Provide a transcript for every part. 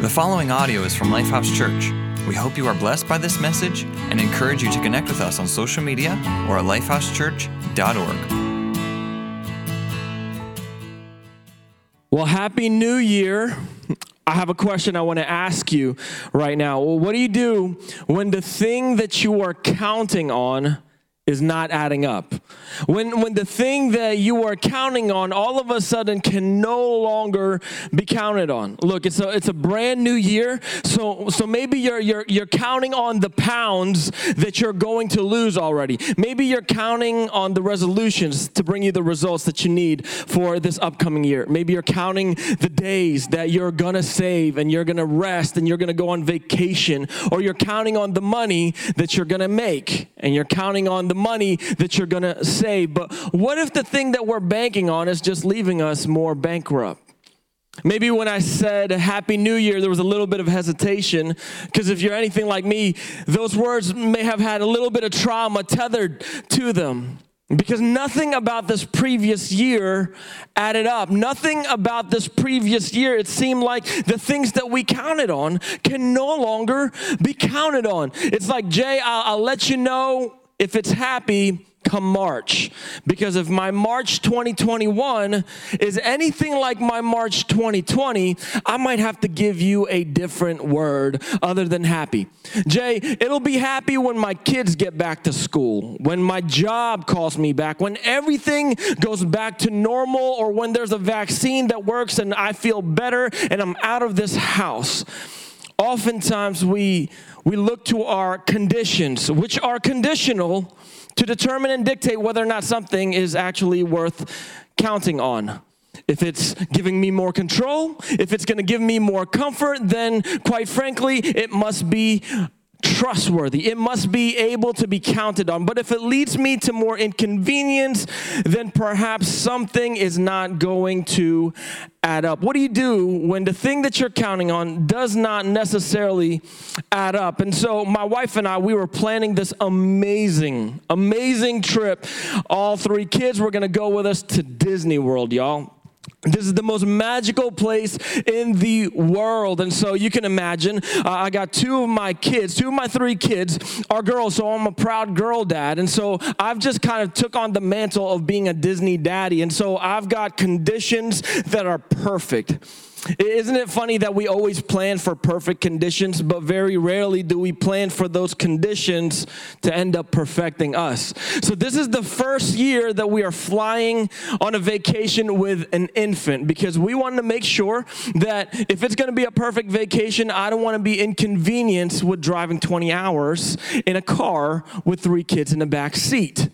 The following audio is from Lifehouse Church. We hope you are blessed by this message and encourage you to connect with us on social media or at lifehousechurch.org. Well, Happy New Year. I have a question I want to ask you right now. Well, what do you do when the thing that you are counting on is not adding up? When, when the thing that you are counting on all of a sudden can no longer be counted on. Look, it's a, it's a brand new year, so, so maybe you're, you're, you're counting on the pounds that you're going to lose already. Maybe you're counting on the resolutions to bring you the results that you need for this upcoming year. Maybe you're counting the days that you're gonna save and you're gonna rest and you're gonna go on vacation, or you're counting on the money that you're gonna make and you're counting on the money that you're gonna save. But what if the thing that we're banking on is just leaving us more bankrupt? Maybe when I said Happy New Year, there was a little bit of hesitation because if you're anything like me, those words may have had a little bit of trauma tethered to them. Because nothing about this previous year added up. Nothing about this previous year, it seemed like the things that we counted on can no longer be counted on. It's like, Jay, I'll, I'll let you know if it's happy come March. Because if my March 2021 is anything like my March 2020, I might have to give you a different word other than happy. Jay, it'll be happy when my kids get back to school, when my job calls me back, when everything goes back to normal, or when there's a vaccine that works and I feel better and I'm out of this house. Oftentimes we we look to our conditions, which are conditional to determine and dictate whether or not something is actually worth counting on. If it's giving me more control, if it's gonna give me more comfort, then quite frankly, it must be trustworthy. It must be able to be counted on. But if it leads me to more inconvenience, then perhaps something is not going to add up. What do you do when the thing that you're counting on does not necessarily add up? And so my wife and I, we were planning this amazing, amazing trip. All three kids were going to go with us to Disney World, y'all. This is the most magical place in the world. And so you can imagine, uh, I got two of my kids, two of my three kids are girls, so I'm a proud girl dad. And so I've just kind of took on the mantle of being a Disney daddy. And so I've got conditions that are perfect. Isn't it funny that we always plan for perfect conditions, but very rarely do we plan for those conditions to end up perfecting us? So, this is the first year that we are flying on a vacation with an infant because we want to make sure that if it's going to be a perfect vacation, I don't want to be inconvenienced with driving 20 hours in a car with three kids in the back seat.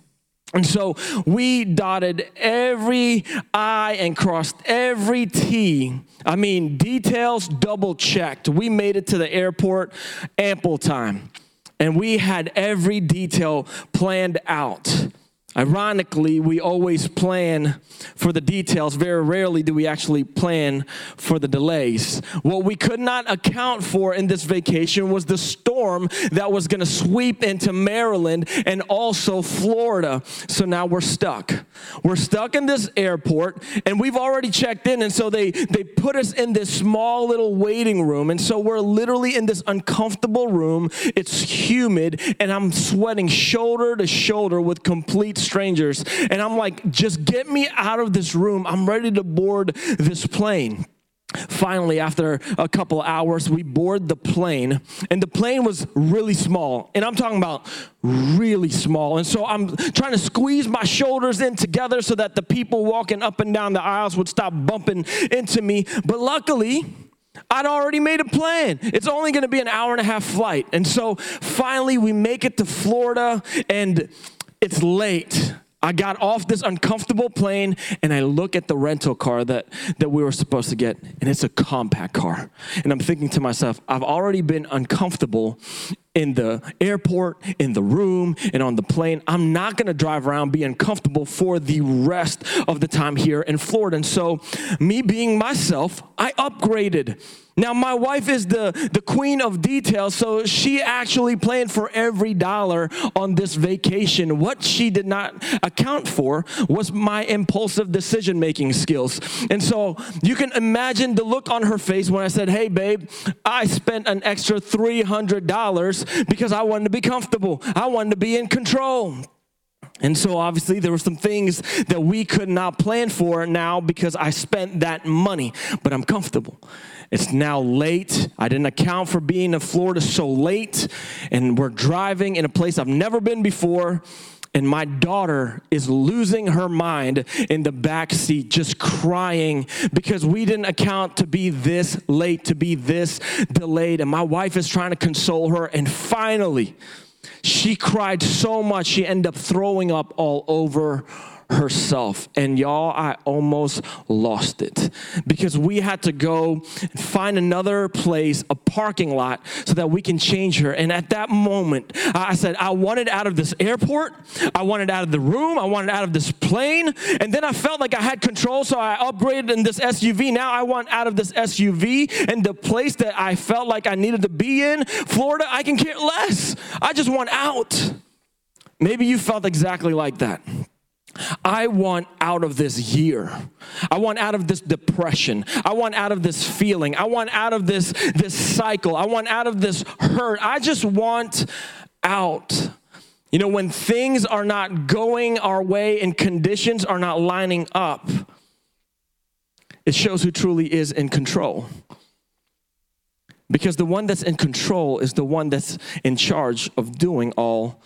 And so we dotted every I and crossed every T. I mean, details double checked. We made it to the airport ample time. And we had every detail planned out. Ironically, we always plan for the details. Very rarely do we actually plan for the delays. What we could not account for in this vacation was the storm that was going to sweep into Maryland and also Florida. So now we're stuck. We're stuck in this airport and we've already checked in. And so they, they put us in this small little waiting room. And so we're literally in this uncomfortable room. It's humid and I'm sweating shoulder to shoulder with complete strangers. And I'm like, just get me out of this room. I'm ready to board this plane. Finally, after a couple hours, we board the plane, and the plane was really small. And I'm talking about really small. And so I'm trying to squeeze my shoulders in together so that the people walking up and down the aisles would stop bumping into me. But luckily, I'd already made a plan. It's only going to be an hour and a half flight. And so finally, we make it to Florida, and it's late. I got off this uncomfortable plane and I look at the rental car that, that we were supposed to get, and it's a compact car. And I'm thinking to myself, I've already been uncomfortable in the airport, in the room, and on the plane. I'm not gonna drive around being comfortable for the rest of the time here in Florida. And so, me being myself, I upgraded. Now, my wife is the, the queen of details, so she actually planned for every dollar on this vacation. What she did not account for was my impulsive decision making skills. And so you can imagine the look on her face when I said, Hey, babe, I spent an extra $300 because I wanted to be comfortable, I wanted to be in control. And so obviously there were some things that we could not plan for now because I spent that money, but I'm comfortable. It's now late. I didn't account for being in Florida so late, and we're driving in a place I've never been before. And my daughter is losing her mind in the back seat, just crying because we didn't account to be this late, to be this delayed. And my wife is trying to console her. And finally, she cried so much, she ended up throwing up all over herself. And y'all, I almost lost it because we had to go find another place, a parking lot, so that we can change her. And at that moment, I said, I wanted out of this airport, I wanted out of the room, I wanted out of this plane. And then I felt like I had control, so I upgraded in this SUV. Now I want out of this SUV and the place that I felt like I needed to be in, Florida, I can care less. I just want out. Maybe you felt exactly like that. I want out of this year. I want out of this depression. I want out of this feeling. I want out of this, this cycle. I want out of this hurt. I just want out. You know, when things are not going our way and conditions are not lining up, it shows who truly is in control. Because the one that's in control is the one that's in charge of doing all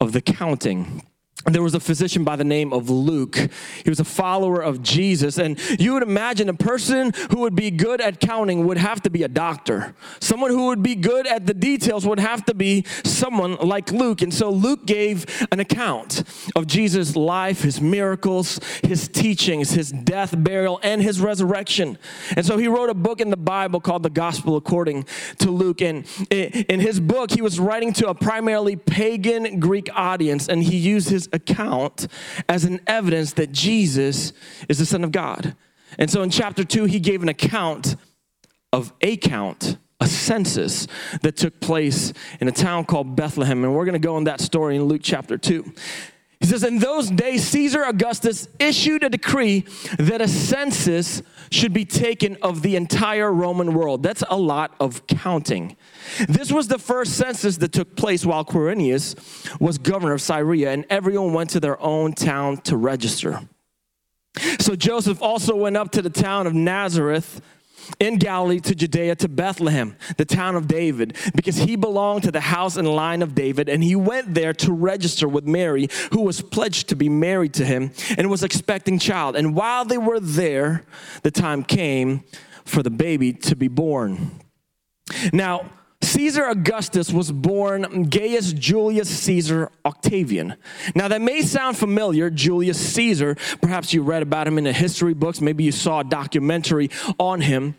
of the counting there was a physician by the name of Luke. He was a follower of Jesus. And you would imagine a person who would be good at counting would have to be a doctor. Someone who would be good at the details would have to be someone like Luke. And so Luke gave an account of Jesus' life, his miracles, his teachings, his death, burial, and his resurrection. And so he wrote a book in the Bible called the Gospel According to Luke. And in his book, he was writing to a primarily pagan Greek audience, and he used his account as an evidence that Jesus is the Son of God. And so in chapter two, he gave an account of a count, a census that took place in a town called Bethlehem. And we're going to go in that story in Luke chapter two. He says, In those days, Caesar Augustus issued a decree that a census should be taken of the entire Roman world. That's a lot of counting. This was the first census that took place while Quirinius was governor of Syria, and everyone went to their own town to register. So Joseph also went up to the town of Nazareth in Galilee to Judea to Bethlehem, the town of David, because he belonged to the house and line of David, and he went there to register with Mary, who was pledged to be married to him and was expecting child. And while they were there, the time came for the baby to be born. Now, Caesar Augustus was born Gaius Julius Caesar Octavian. Now, that may sound familiar, Julius Caesar. Perhaps you read about him in the history books. Maybe you saw a documentary on him.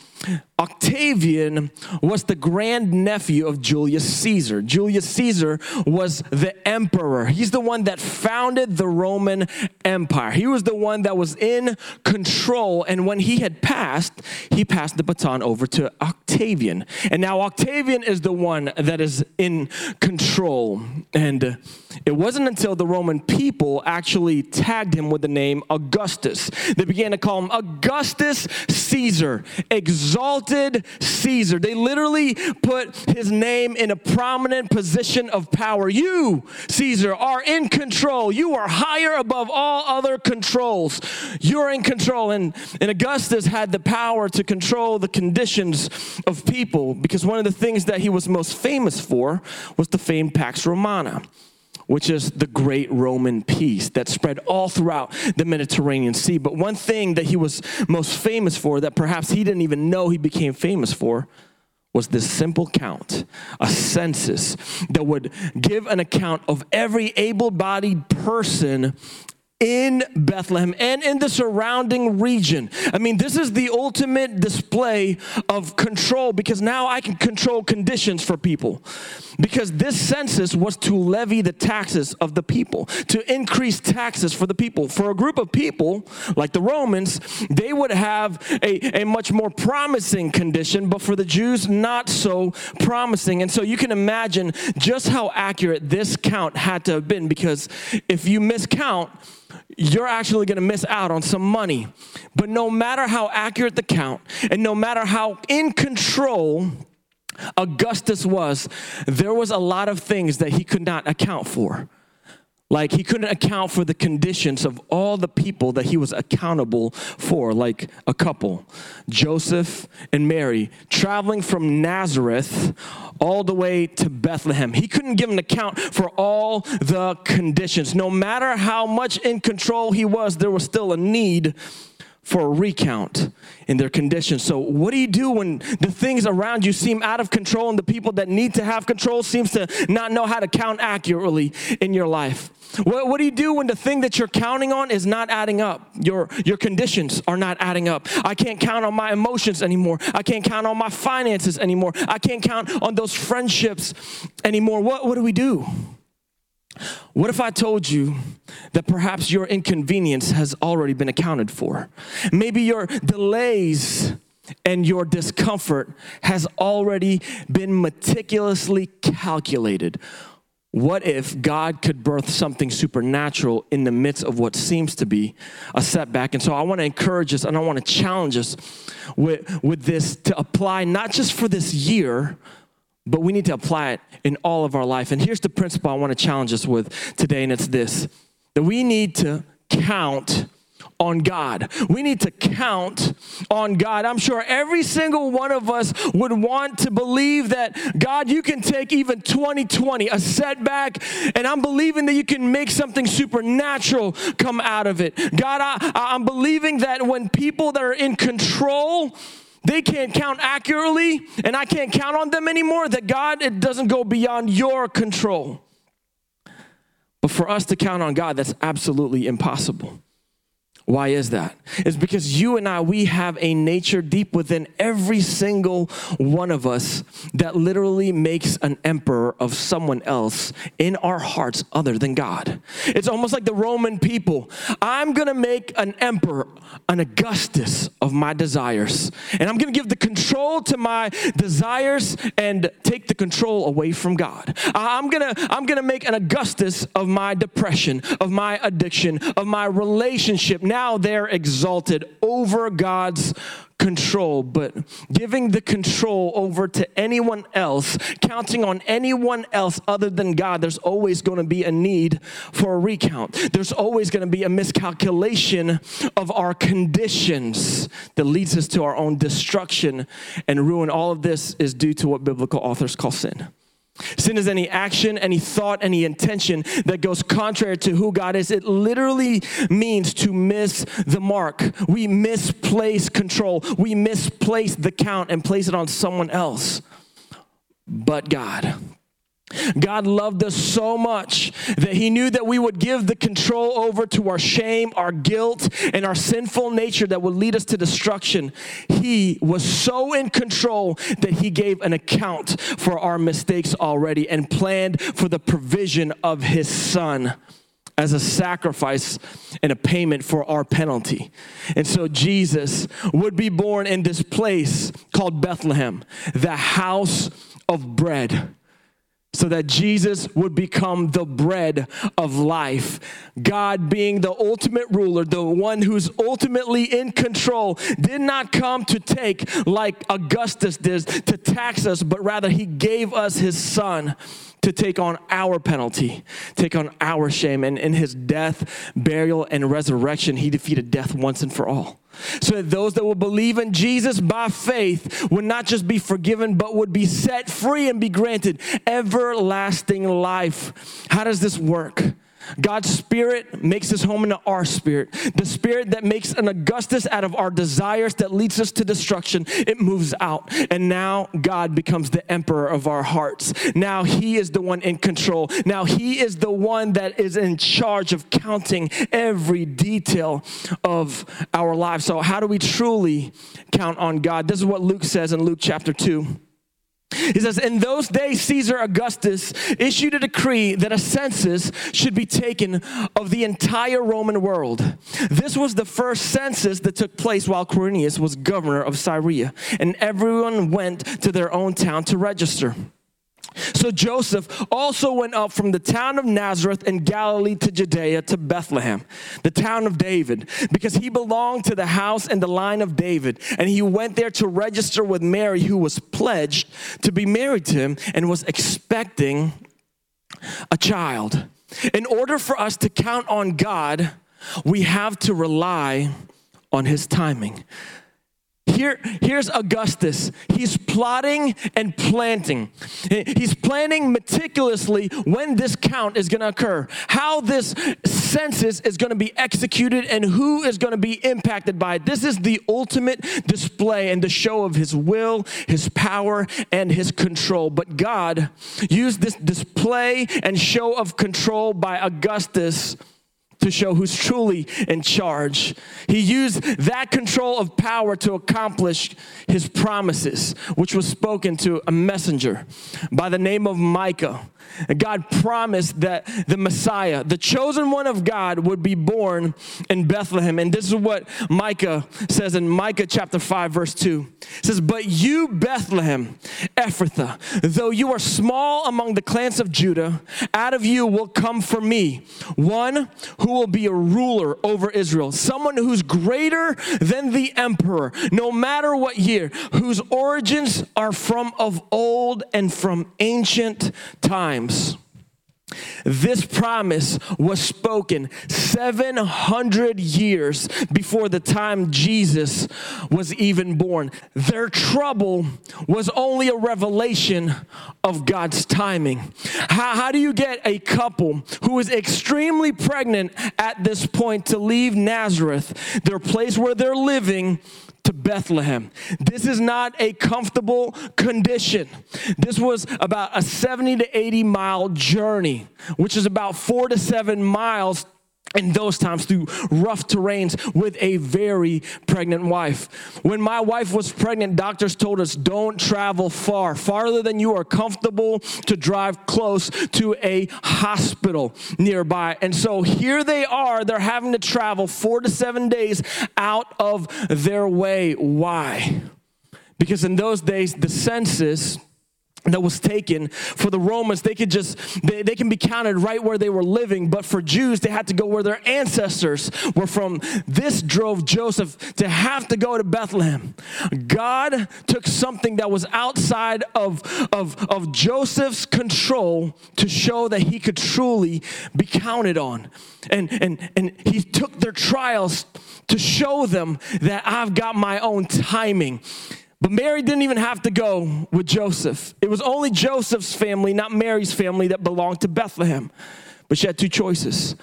Octavian was the grandnephew of Julius Caesar. Julius Caesar was the emperor. He's the one that founded the Roman Empire. He was the one that was in control. And when he had passed, he passed the baton over to Octavian. And now Octavian is the one that is in control. And it wasn't until the Roman people actually tagged him with the name Augustus. They began to call him Augustus Caesar, exalted Caesar. They literally put his name in a prominent position of power. You, Caesar, are in control. You are higher above all other controls. You're in control. And, and Augustus had the power to control the conditions of people because one of the things that he was most famous for was the famed Pax Romana which is the great Roman peace that spread all throughout the Mediterranean Sea. But one thing that he was most famous for, that perhaps he didn't even know he became famous for, was this simple count, a census that would give an account of every able bodied person in Bethlehem and in the surrounding region. I mean, this is the ultimate display of control because now I can control conditions for people. Because this census was to levy the taxes of the people, to increase taxes for the people. For a group of people, like the Romans, they would have a, a much more promising condition, but for the Jews, not so promising. And so you can imagine just how accurate this count had to have been because if you miscount, you're actually going to miss out on some money. But no matter how accurate the count, and no matter how in control Augustus was, there was a lot of things that he could not account for. Like he couldn't account for the conditions of all the people that he was accountable for, like a couple, Joseph and Mary, traveling from Nazareth all the way to Bethlehem. He couldn't give an account for all the conditions. No matter how much in control he was, there was still a need for a recount in their condition. So what do you do when the things around you seem out of control and the people that need to have control seems to not know how to count accurately in your life? What, what do you do when the thing that you're counting on is not adding up? Your, your conditions are not adding up. I can't count on my emotions anymore. I can't count on my finances anymore. I can't count on those friendships anymore. What, what do we do? What if I told you that perhaps your inconvenience has already been accounted for? Maybe your delays and your discomfort has already been meticulously calculated. What if God could birth something supernatural in the midst of what seems to be a setback? And so I want to encourage us and I want to challenge us with, with this to apply not just for this year, but we need to apply it in all of our life. And here's the principle I want to challenge us with today, and it's this that we need to count on God. We need to count on God. I'm sure every single one of us would want to believe that God, you can take even 2020, a setback, and I'm believing that you can make something supernatural come out of it. God, I, I'm believing that when people that are in control, they can't count accurately and I can't count on them anymore, that God, it doesn't go beyond your control. But for us to count on God, that's absolutely impossible. Why is that? It's because you and I, we have a nature deep within every single one of us that literally makes an emperor of someone else in our hearts other than God. It's almost like the Roman people. I'm gonna make an emperor, an Augustus of my desires. And I'm gonna give the control to my desires and take the control away from God. I'm gonna, I'm gonna make an Augustus of my depression, of my addiction, of my relationship now they're exalted over God's control, but giving the control over to anyone else, counting on anyone else other than God, there's always going to be a need for a recount. There's always going to be a miscalculation of our conditions that leads us to our own destruction and ruin. All of this is due to what biblical authors call sin. Sin is any action, any thought, any intention that goes contrary to who God is. It literally means to miss the mark. We misplace control, we misplace the count and place it on someone else but God. God loved us so much that He knew that we would give the control over to our shame, our guilt, and our sinful nature that would lead us to destruction. He was so in control that He gave an account for our mistakes already and planned for the provision of His Son as a sacrifice and a payment for our penalty. And so Jesus would be born in this place called Bethlehem, the house of bread so that Jesus would become the bread of life. God, being the ultimate ruler, the one who's ultimately in control, did not come to take like Augustus did to tax us, but rather he gave us his son to take on our penalty, take on our shame. And in his death, burial, and resurrection, he defeated death once and for all. So that those that will believe in Jesus by faith would not just be forgiven, but would be set free and be granted everlasting life. How does this work? God's spirit makes his home into our spirit. The spirit that makes an Augustus out of our desires that leads us to destruction, it moves out. And now God becomes the emperor of our hearts. Now he is the one in control. Now he is the one that is in charge of counting every detail of our lives. So, how do we truly count on God? This is what Luke says in Luke chapter 2. He says, In those days, Caesar Augustus issued a decree that a census should be taken of the entire Roman world. This was the first census that took place while Quirinius was governor of Syria, and everyone went to their own town to register. So Joseph also went up from the town of Nazareth in Galilee to Judea to Bethlehem, the town of David, because he belonged to the house and the line of David. And he went there to register with Mary, who was pledged to be married to him and was expecting a child. In order for us to count on God, we have to rely on his timing. Here, here's Augustus. He's plotting and planting. He's planning meticulously when this count is going to occur, how this census is going to be executed, and who is going to be impacted by it. This is the ultimate display and the show of his will, his power, and his control. But God used this display and show of control by Augustus to show who's truly in charge. He used that control of power to accomplish his promises, which was spoken to a messenger by the name of Micah. God promised that the Messiah, the chosen one of God, would be born in Bethlehem. And this is what Micah says in Micah chapter 5, verse 2. It says, But you, Bethlehem, Ephrathah, though you are small among the clans of Judah, out of you will come for me one who will be a ruler over Israel, someone who's greater than the emperor, no matter what year, whose origins are from of old and from ancient times. This promise was spoken 700 years before the time Jesus was even born. Their trouble was only a revelation of God's timing. How, how, do you get a couple who is extremely pregnant at this point to leave Nazareth, their place where they're living, to Bethlehem. This is not a comfortable condition. This was about a 70 to 80 mile journey, which is about four to seven miles in those times through rough terrains with a very pregnant wife. When my wife was pregnant, doctors told us don't travel far, farther than you are comfortable to drive close to a hospital nearby. And so here they are, they're having to travel four to seven days out of their way. Why? Because in those days, the census that was taken for the romans. They could just they, they can be counted right where they were living but for jews they had to go where their ancestors were from. This drove joseph to have to go to bethlehem. God took something that was outside of, of, of joseph's control to show that he could truly be counted on. And, and, and he took their trials to show them that i've got my own timing but Mary didn't even have to go with Joseph. It was only Joseph's family, not Mary's family, that belonged to Bethlehem. But she had two choices.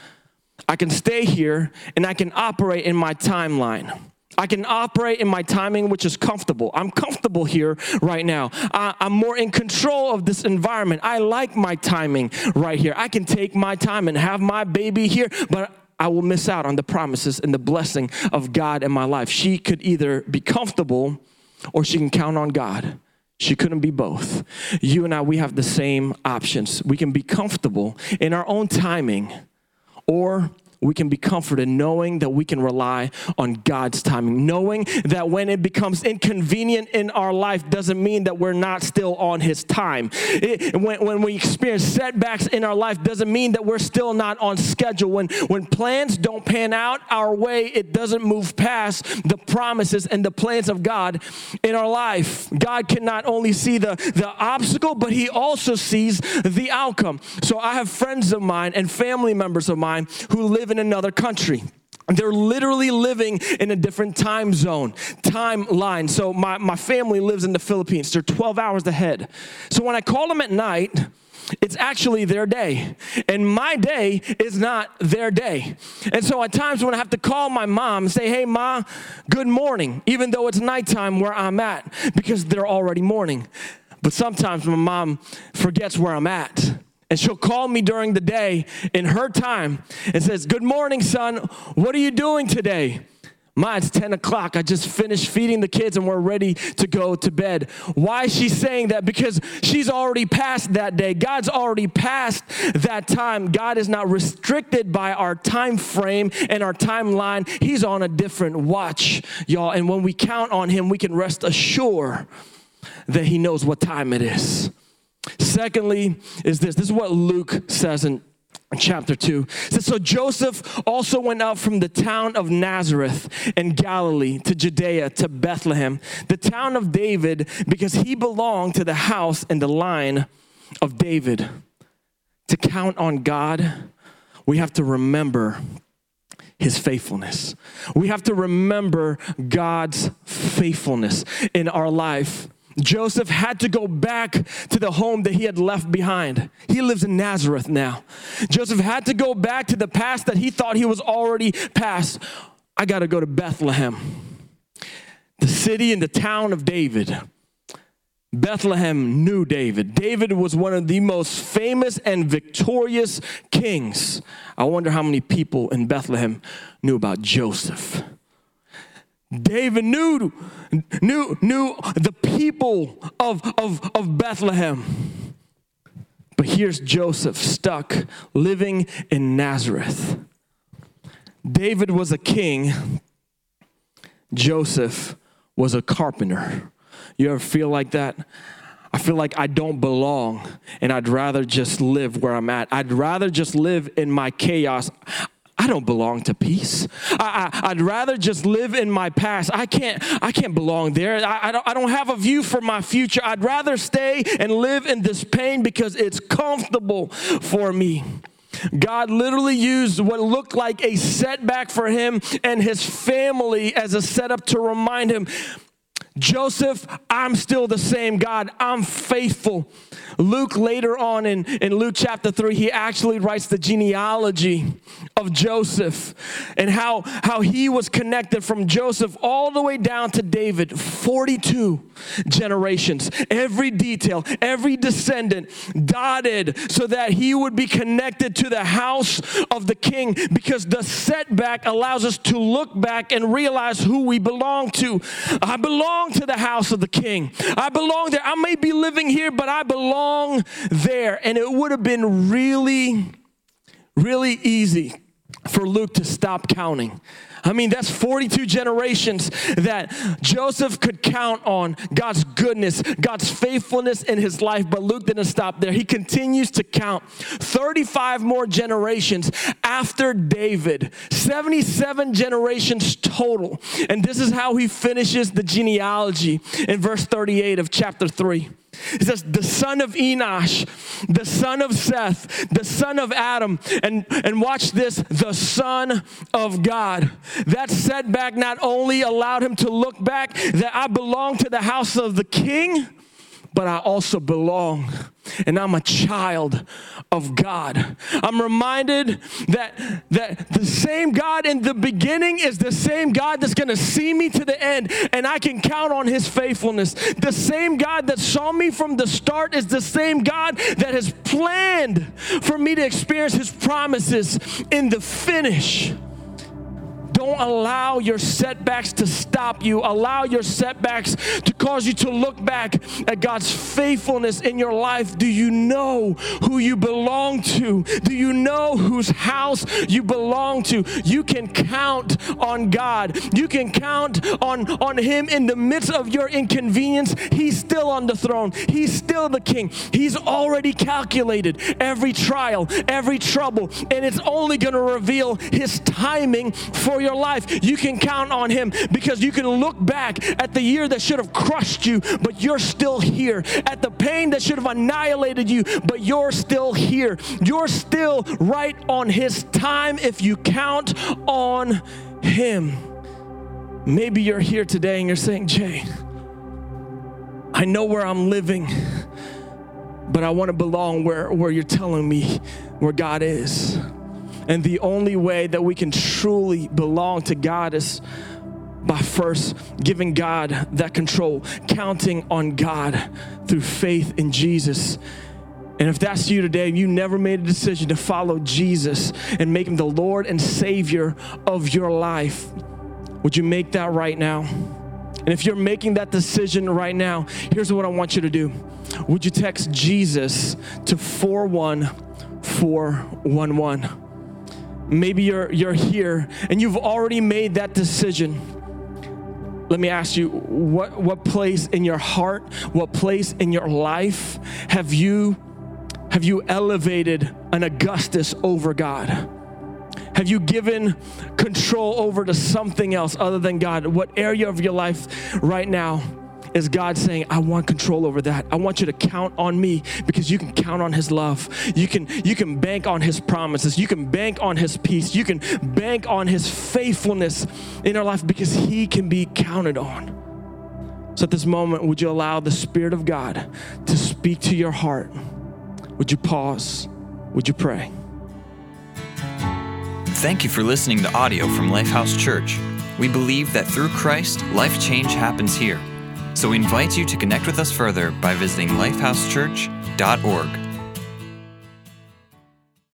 I can stay here and I can operate in my timeline. I can operate in my timing, which is comfortable. I'm comfortable here right now. I, am more in control of this environment. I like my timing right here. I can take my time and have my baby here, but I will miss out on the promises and the blessing of God in my life. She could either be comfortable or she can count on God. She couldn't be both. You and I, we have the same options. We can be comfortable in our own timing, or we can be comforted knowing that we can rely on God's timing. Knowing that when it becomes inconvenient in our life doesn't mean that we're not still on His time. It, when, when we experience setbacks in our life doesn't mean that we're still not on schedule. When, when plans don't pan out our way, it doesn't move past the promises and the plans of God in our life. God can not only see the, the obstacle, but He also sees the outcome. So I have friends of mine and family members of mine who live live in another country. They're literally living in a different time zone, timeline. So my, my family lives in the Philippines. They're 12 hours ahead. So when I call them at night, it's actually their day. And my day is not their day. And so at times when I have to call my mom and say, hey, Ma, good morning, even though it's nighttime where I'm at, because they're already morning. But sometimes my mom forgets where I'm at. And she'll call me during the day in her time and says, Good morning, son. What are you doing today? Ma, it's 10 o'clock. I just finished feeding the kids and we're ready to go to bed. Why is she saying that? Because she's already past that day. God's already past that time. God is not restricted by our time frame and our timeline. He's on a different watch, y'all. And when we count on Him, we can rest assured that He knows what time it is. Secondly, is this this is what Luke says in chapter 2 it says so joseph also went out from the town of nazareth in galilee to judea to bethlehem the town of david because he belonged to the house and the line of david. To count on god we have to remember his faithfulness. We have to remember god's faithfulness in our life Joseph had to go back to the home that he had left behind. He lives in Nazareth now. Joseph had to go back to the past that he thought he was already past. I got to go to Bethlehem, the city and the town of David. Bethlehem knew David. David was one of the most famous and victorious kings. I wonder how many people in Bethlehem knew about Joseph. David knew, knew, knew the people of, of, of Bethlehem. But here's Joseph stuck living in Nazareth. David was a king, Joseph was a carpenter. You ever feel like that? I feel like I don't belong and I'd rather just live where I'm at. I'd rather just live in my chaos. I don't belong to peace. I, would rather just live in my past. I can't, I can't belong there. I, I, don't, I don't have a view for my future. I'd rather stay and live in this pain because it's comfortable for me. God literally used what looked like a setback for him and his family as a setup to remind him Joseph, I'm still the same God. I'm faithful. Luke, later on in, in Luke chapter 3, he actually writes the genealogy of Joseph and how, how he was connected from Joseph all the way down to David 42 generations. Every detail, every descendant dotted so that he would be connected to the house of the king because the setback allows us to look back and realize who we belong to. I belong to the house of the king. I belong there. I may be living here, but I belong there. And it would have been really, really easy for Luke to stop counting. I mean, that's 42 generations that Joseph could count on God's goodness, God's faithfulness in his life, but Luke didn't stop there. He continues to count 35 more generations after David, 77 generations total. And this is how he finishes the genealogy in verse 38 of chapter 3. It says, the son of Enosh, the son of Seth, the son of Adam, and, and watch this, the son of God. That setback not only allowed him to look back that I belong to the house of the king, but I also belong and I'm a child of God. I'm reminded that, that the same God in the beginning is the same God that's gonna see me to the end, and I can count on his faithfulness. The same God that saw me from the start is the same God that has planned for me to experience his promises in the finish. Don't allow your setbacks to stop you. Allow your setbacks to cause you to look back at God's faithfulness in your life. Do you know who you belong to? Do you know whose house you belong to? You can count on God. You can count on, on Him in the midst of your inconvenience. He's still on the throne, He's still the King. He's already calculated every trial, every trouble, and it's only going to reveal His timing for your your life, you can count on Him because you can look back at the year that should have crushed you, but you're still here. At the pain that should have annihilated you, but you're still here. You're still right on His time if you count on Him. Maybe you're here today and you're saying, Jay, I know where I'm living, but I want to belong where, where you're telling me where God is. And the only way that we can truly belong to God is by first giving God that control, counting on God through faith in Jesus. And if that's you today, you never made a decision to follow Jesus and make him the Lord and Savior of your life, would you make that right now? And if you're making that decision right now, here's what I want you to do. Would you text Jesus to 41411? Maybe you're you're here and you've already made that decision. Let me ask you what what place in your heart what place in your life have you have you elevated an augustus over god? Have you given control over to something else other than god? What area of your life right now is God saying, I want control over that. I want you to count on me because you can count on his love. You can you can bank on his promises. You can bank on his peace. You can bank on his faithfulness in our life because he can be counted on. So at this moment, would you allow the Spirit of God to speak to your heart? Would you pause? Would you pray? Thank you for listening to audio from Lifehouse Church. We believe that through Christ, life change happens here. So we invite you to connect with us further by visiting lifehousechurch.org.